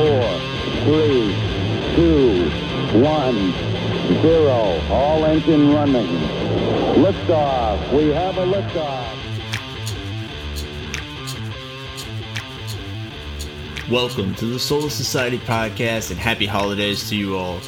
four, three, two, one, zero. All engine running. Liftoff. We have a liftoff. Welcome to the Solar Society podcast and happy holidays to you all.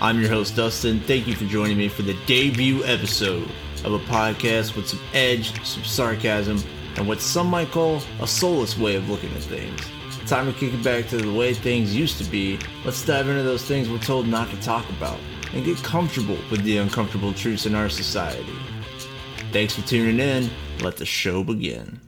I'm your host, Dustin. Thank you for joining me for the debut episode of a podcast with some edge, some sarcasm, and what some might call a soulless way of looking at things. Time to kick it back to the way things used to be. Let's dive into those things we're told not to talk about and get comfortable with the uncomfortable truths in our society. Thanks for tuning in. Let the show begin.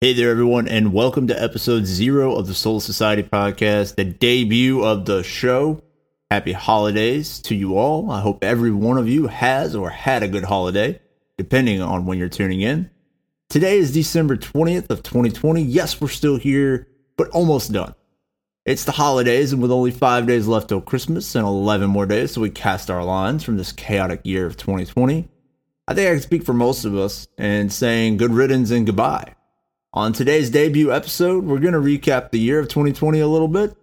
Hey there, everyone, and welcome to episode zero of the Soul Society podcast, the debut of the show. Happy holidays to you all. I hope every one of you has or had a good holiday, depending on when you're tuning in. Today is December 20th of 2020. Yes, we're still here, but almost done. It's the holidays, and with only five days left till Christmas and 11 more days so we cast our lines from this chaotic year of 2020, I think I can speak for most of us in saying good riddance and goodbye. On today's debut episode, we're going to recap the year of 2020 a little bit,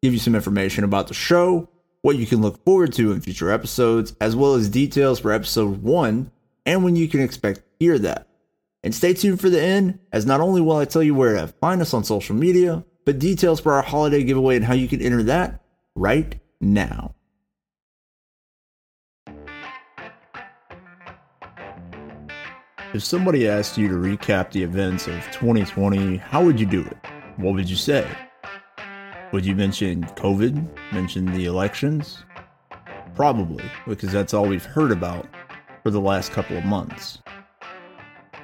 give you some information about the show, what you can look forward to in future episodes, as well as details for episode 1 and when you can expect to hear that. And stay tuned for the end, as not only will I tell you where to find us on social media, but details for our holiday giveaway and how you can enter that right now. If somebody asked you to recap the events of 2020, how would you do it? What would you say? Would you mention COVID? Mention the elections? Probably, because that's all we've heard about for the last couple of months.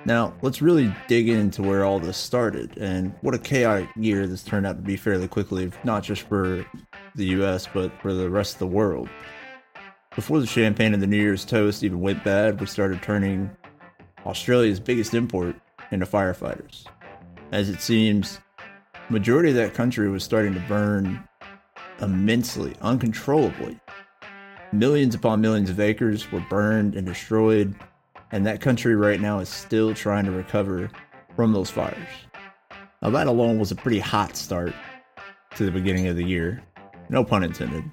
Now, let's really dig into where all this started and what a chaotic year this turned out to be fairly quickly, not just for the US, but for the rest of the world. Before the champagne and the New Year's toast even went bad, we started turning Australia's biggest import into firefighters. As it seems, majority of that country was starting to burn immensely, uncontrollably. Millions upon millions of acres were burned and destroyed, and that country right now is still trying to recover from those fires. Now, that alone was a pretty hot start to the beginning of the year. No pun intended.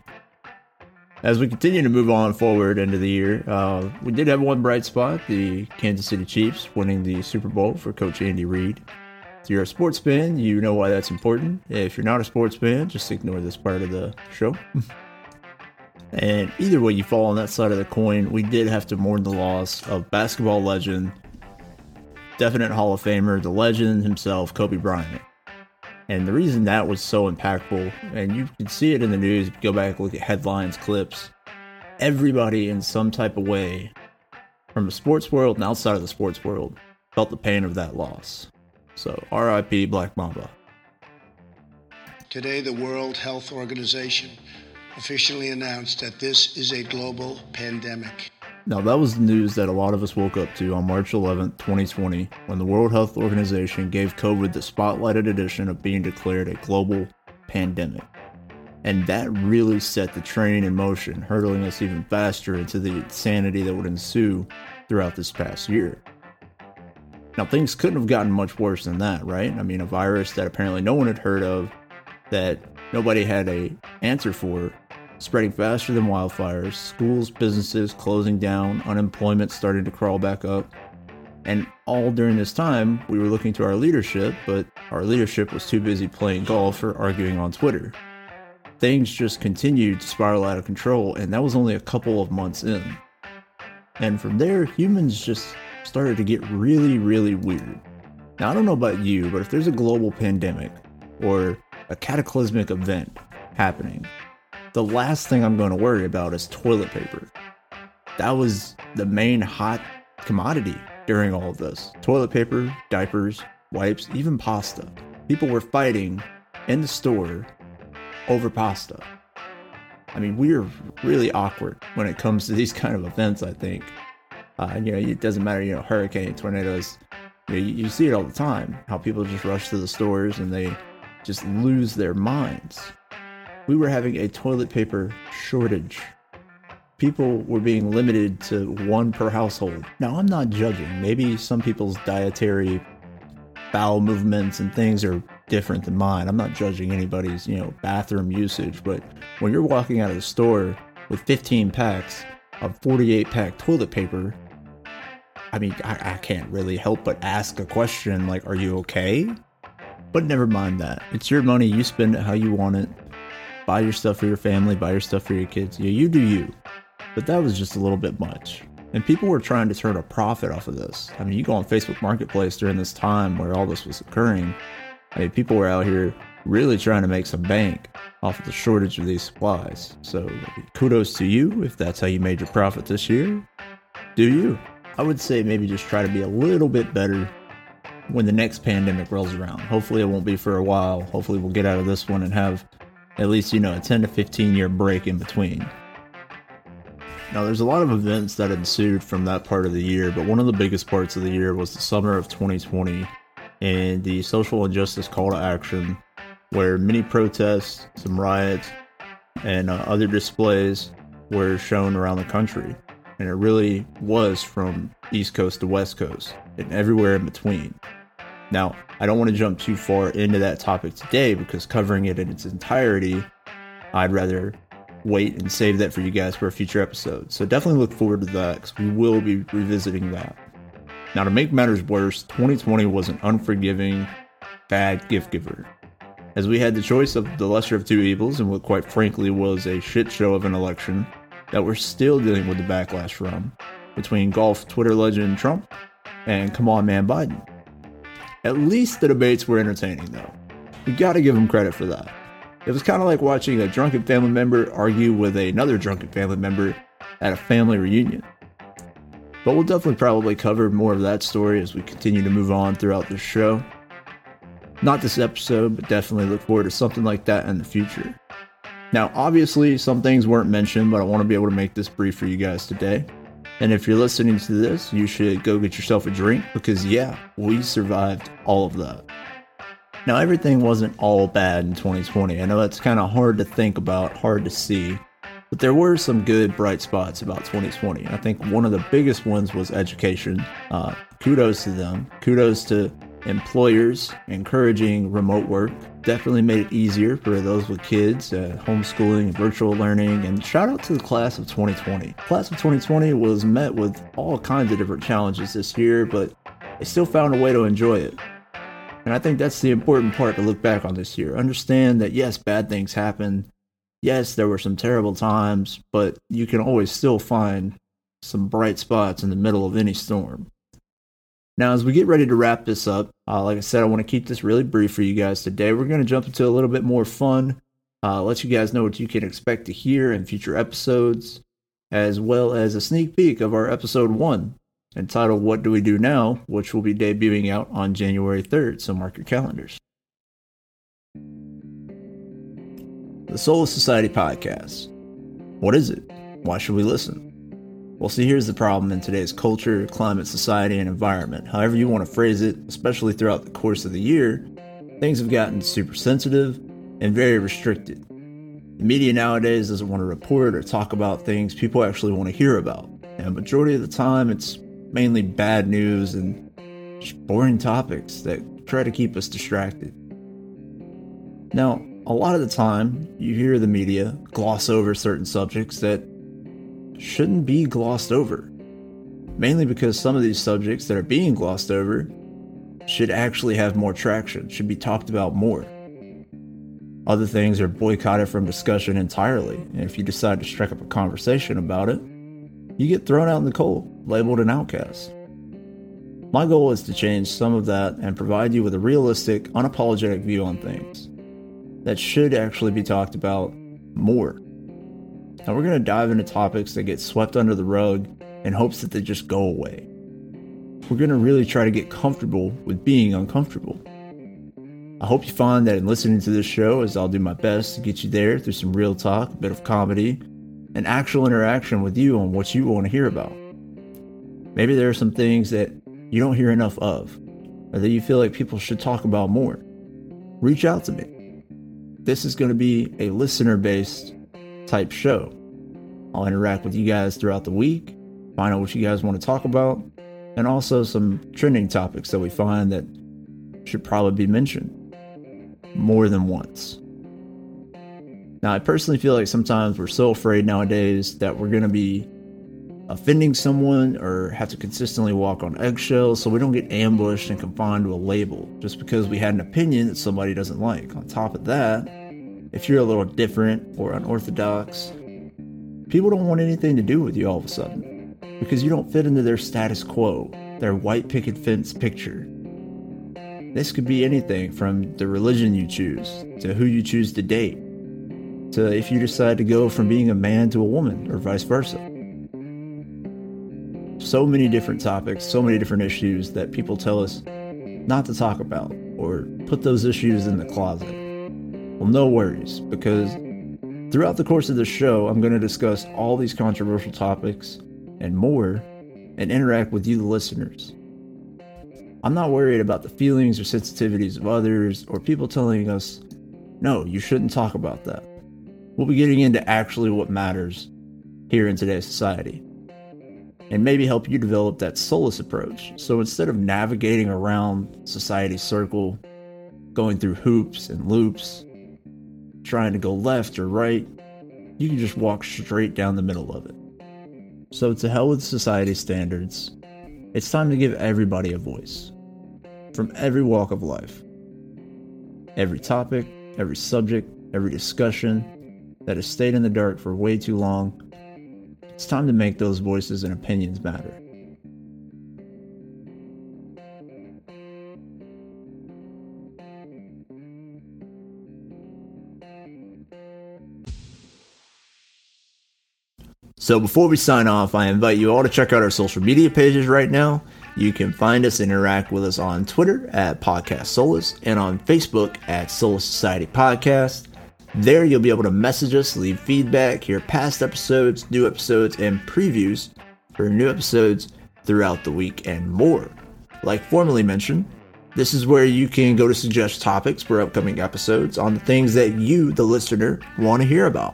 As we continue to move on forward into the year, uh, we did have one bright spot the Kansas City Chiefs winning the Super Bowl for Coach Andy Reid. If you're a sports fan, you know why that's important. If you're not a sports fan, just ignore this part of the show. and either way you fall on that side of the coin, we did have to mourn the loss of basketball legend, definite Hall of Famer, the legend himself, Kobe Bryant. And the reason that was so impactful, and you can see it in the news, go back, look at headlines, clips, everybody in some type of way from the sports world and outside of the sports world felt the pain of that loss. So, RIP Black Mamba. Today, the World Health Organization officially announced that this is a global pandemic. Now, that was the news that a lot of us woke up to on March 11, 2020, when the World Health Organization gave COVID the spotlighted edition of being declared a global pandemic. And that really set the train in motion, hurtling us even faster into the insanity that would ensue throughout this past year. Now, things couldn't have gotten much worse than that, right? I mean, a virus that apparently no one had heard of, that nobody had a answer for, spreading faster than wildfires, schools, businesses closing down, unemployment starting to crawl back up. And all during this time, we were looking to our leadership, but our leadership was too busy playing golf or arguing on Twitter. Things just continued to spiral out of control, and that was only a couple of months in. And from there, humans just started to get really, really weird. Now, I don't know about you, but if there's a global pandemic or a cataclysmic event happening, the last thing I'm going to worry about is toilet paper. That was the main hot commodity during all of this toilet paper, diapers, wipes, even pasta. People were fighting in the store over pasta. I mean, we're really awkward when it comes to these kind of events, I think. Uh, you know, it doesn't matter, you know, hurricane, tornadoes. You, know, you, you see it all the time how people just rush to the stores and they just lose their minds we were having a toilet paper shortage. people were being limited to one per household. Now, I'm not judging. Maybe some people's dietary bowel movements and things are different than mine. I'm not judging anybody's, you know, bathroom usage, but when you're walking out of the store with 15 packs of 48 pack toilet paper, I mean, I, I can't really help but ask a question like, are you okay? But never mind that. It's your money. You spend it how you want it. Buy your stuff for your family, buy your stuff for your kids. Yeah, you do you. But that was just a little bit much. And people were trying to turn a profit off of this. I mean, you go on Facebook Marketplace during this time where all this was occurring. I mean, people were out here really trying to make some bank off of the shortage of these supplies. So kudos to you if that's how you made your profit this year. Do you? I would say maybe just try to be a little bit better when the next pandemic rolls around. Hopefully, it won't be for a while. Hopefully, we'll get out of this one and have at least, you know, a 10 to 15 year break in between. Now, there's a lot of events that ensued from that part of the year, but one of the biggest parts of the year was the summer of 2020 and the social injustice call to action, where many protests, some riots, and uh, other displays were shown around the country. And it really was from East Coast to West Coast and everywhere in between. Now, I don't want to jump too far into that topic today because covering it in its entirety, I'd rather wait and save that for you guys for a future episode. So definitely look forward to that because we will be revisiting that. Now, to make matters worse, 2020 was an unforgiving, bad gift giver. As we had the choice of the lesser of two evils and what quite frankly was a shit show of an election that we're still dealing with the backlash from between golf Twitter legend Trump and come on man Biden. At least the debates were entertaining though. We gotta give him credit for that. It was kind of like watching a drunken family member argue with another drunken family member at a family reunion. But we'll definitely probably cover more of that story as we continue to move on throughout this show. Not this episode, but definitely look forward to something like that in the future. Now, obviously, some things weren't mentioned, but I want to be able to make this brief for you guys today. And if you're listening to this, you should go get yourself a drink because, yeah, we survived all of that. Now, everything wasn't all bad in 2020. I know that's kind of hard to think about, hard to see, but there were some good bright spots about 2020. I think one of the biggest ones was education. Uh, kudos to them. Kudos to employers encouraging remote work. Definitely made it easier for those with kids, uh, homeschooling, virtual learning, and shout out to the class of 2020. Class of 2020 was met with all kinds of different challenges this year, but they still found a way to enjoy it. And I think that's the important part to look back on this year. Understand that yes, bad things happen. Yes, there were some terrible times, but you can always still find some bright spots in the middle of any storm. Now, as we get ready to wrap this up, uh, like I said, I want to keep this really brief for you guys today. We're going to jump into a little bit more fun, uh, let you guys know what you can expect to hear in future episodes, as well as a sneak peek of our episode one entitled What Do We Do Now, which will be debuting out on January 3rd, so mark your calendars. The Soul Society Podcast. What is it? Why should we listen? Well, see, here's the problem in today's culture, climate, society, and environment. However, you want to phrase it, especially throughout the course of the year, things have gotten super sensitive and very restricted. The media nowadays doesn't want to report or talk about things people actually want to hear about. And majority of the time, it's mainly bad news and boring topics that try to keep us distracted. Now, a lot of the time, you hear the media gloss over certain subjects that shouldn't be glossed over. Mainly because some of these subjects that are being glossed over should actually have more traction, should be talked about more. Other things are boycotted from discussion entirely, and if you decide to strike up a conversation about it, you get thrown out in the cold, labeled an outcast. My goal is to change some of that and provide you with a realistic, unapologetic view on things that should actually be talked about more. Now, we're going to uh, dive into topics that get swept under the rug in hopes that they just go away. We're going to really try to get comfortable with being uncomfortable. I hope you find that in listening to this show, as I'll do my best to get you there through some real talk, a bit of comedy, and actual interaction with you on what you want to hear about. Maybe there are some things that you don't hear enough of, or that you feel like people should talk about more. Reach out to me. This is going to be a listener based type show. I'll interact with you guys throughout the week, find out what you guys want to talk about, and also some trending topics that we find that should probably be mentioned more than once. Now, I personally feel like sometimes we're so afraid nowadays that we're going to be offending someone or have to consistently walk on eggshells so we don't get ambushed and confined to a label just because we had an opinion that somebody doesn't like. On top of that, if you're a little different or unorthodox, people don't want anything to do with you all of a sudden because you don't fit into their status quo, their white picket fence picture. This could be anything from the religion you choose to who you choose to date to if you decide to go from being a man to a woman or vice versa so many different topics, so many different issues that people tell us not to talk about or put those issues in the closet. Well, no worries, because throughout the course of the show, I'm going to discuss all these controversial topics and more and interact with you, the listeners. I'm not worried about the feelings or sensitivities of others or people telling us, no, you shouldn't talk about that. We'll be getting into actually what matters here in today's society and maybe help you develop that soulless approach. So instead of navigating around society's circle, going through hoops and loops, trying to go left or right, you can just walk straight down the middle of it. So, to hell with society standards, it's time to give everybody a voice from every walk of life. Every topic, every subject, every discussion that has stayed in the dark for way too long it's time to make those voices and opinions matter. So before we sign off, I invite you all to check out our social media pages right now. You can find us and interact with us on Twitter at Podcast Solus and on Facebook at Solus Society Podcast. There, you'll be able to message us, leave feedback, hear past episodes, new episodes, and previews for new episodes throughout the week and more. Like formerly mentioned, this is where you can go to suggest topics for upcoming episodes on the things that you, the listener, want to hear about.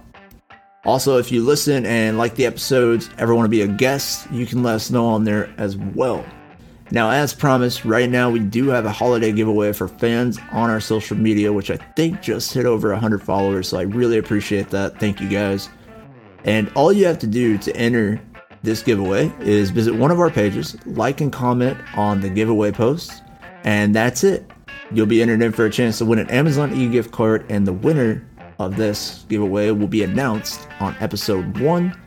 Also, if you listen and like the episodes, ever want to be a guest, you can let us know on there as well. Now, as promised, right now we do have a holiday giveaway for fans on our social media, which I think just hit over 100 followers. So I really appreciate that. Thank you guys. And all you have to do to enter this giveaway is visit one of our pages, like and comment on the giveaway post, and that's it. You'll be entered in for a chance to win an Amazon e gift card, and the winner of this giveaway will be announced on episode one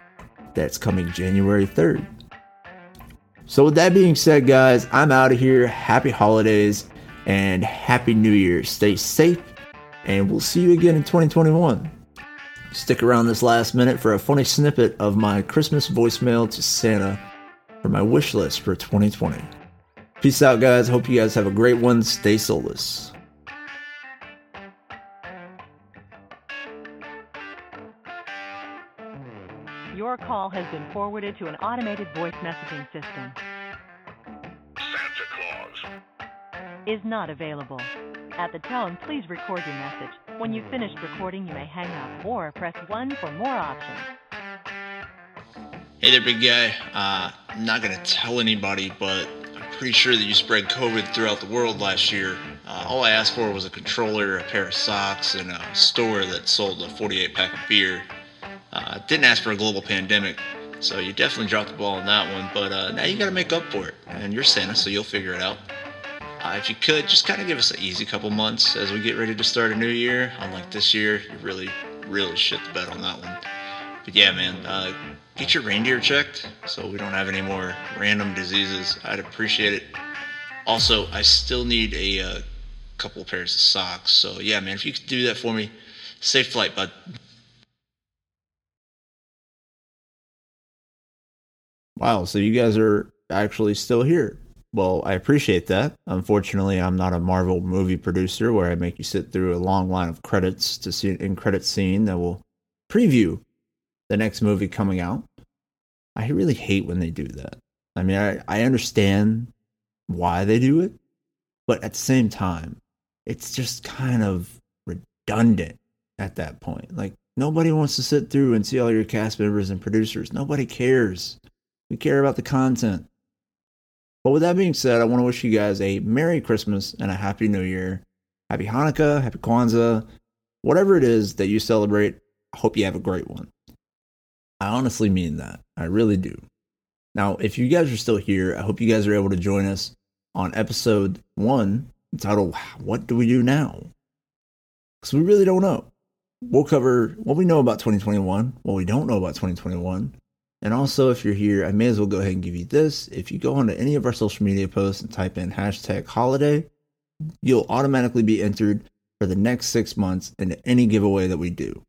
that's coming January 3rd. So, with that being said, guys, I'm out of here. Happy holidays and Happy New Year. Stay safe, and we'll see you again in 2021. Stick around this last minute for a funny snippet of my Christmas voicemail to Santa for my wish list for 2020. Peace out, guys. Hope you guys have a great one. Stay soulless. Your call has been forwarded to an automated voice messaging system. Santa Claus is not available. At the tone, please record your message. When you've finished recording, you may hang up or press 1 for more options. Hey there, big guy. Uh, I'm not going to tell anybody, but I'm pretty sure that you spread COVID throughout the world last year. Uh, all I asked for was a controller, a pair of socks, and a store that sold a 48 pack of beer. Uh, didn't ask for a global pandemic, so you definitely dropped the ball on that one. But uh, now you got to make up for it, and you're Santa, so you'll figure it out. Uh, if you could, just kind of give us an easy couple months as we get ready to start a new year. Unlike this year, you really, really shit the bed on that one. But yeah, man, uh, get your reindeer checked so we don't have any more random diseases. I'd appreciate it. Also, I still need a uh, couple pairs of socks. So yeah, man, if you could do that for me, safe flight, bud. Wow, so you guys are actually still here. Well, I appreciate that. Unfortunately, I'm not a Marvel movie producer where I make you sit through a long line of credits to see an in credit scene that will preview the next movie coming out. I really hate when they do that. I mean, I, I understand why they do it, but at the same time, it's just kind of redundant at that point. Like, Nobody wants to sit through and see all your cast members and producers. Nobody cares. We care about the content. But with that being said, I want to wish you guys a Merry Christmas and a Happy New Year. Happy Hanukkah, Happy Kwanzaa, whatever it is that you celebrate. I hope you have a great one. I honestly mean that. I really do. Now, if you guys are still here, I hope you guys are able to join us on episode one entitled What Do We Do Now? Because we really don't know. We'll cover what we know about 2021, what we don't know about 2021. And also, if you're here, I may as well go ahead and give you this. If you go onto any of our social media posts and type in hashtag holiday, you'll automatically be entered for the next six months into any giveaway that we do.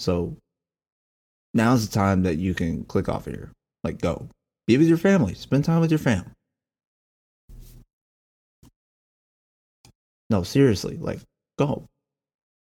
So now's the time that you can click off here. Like, go. Be with your family. Spend time with your family. No, seriously, like, go.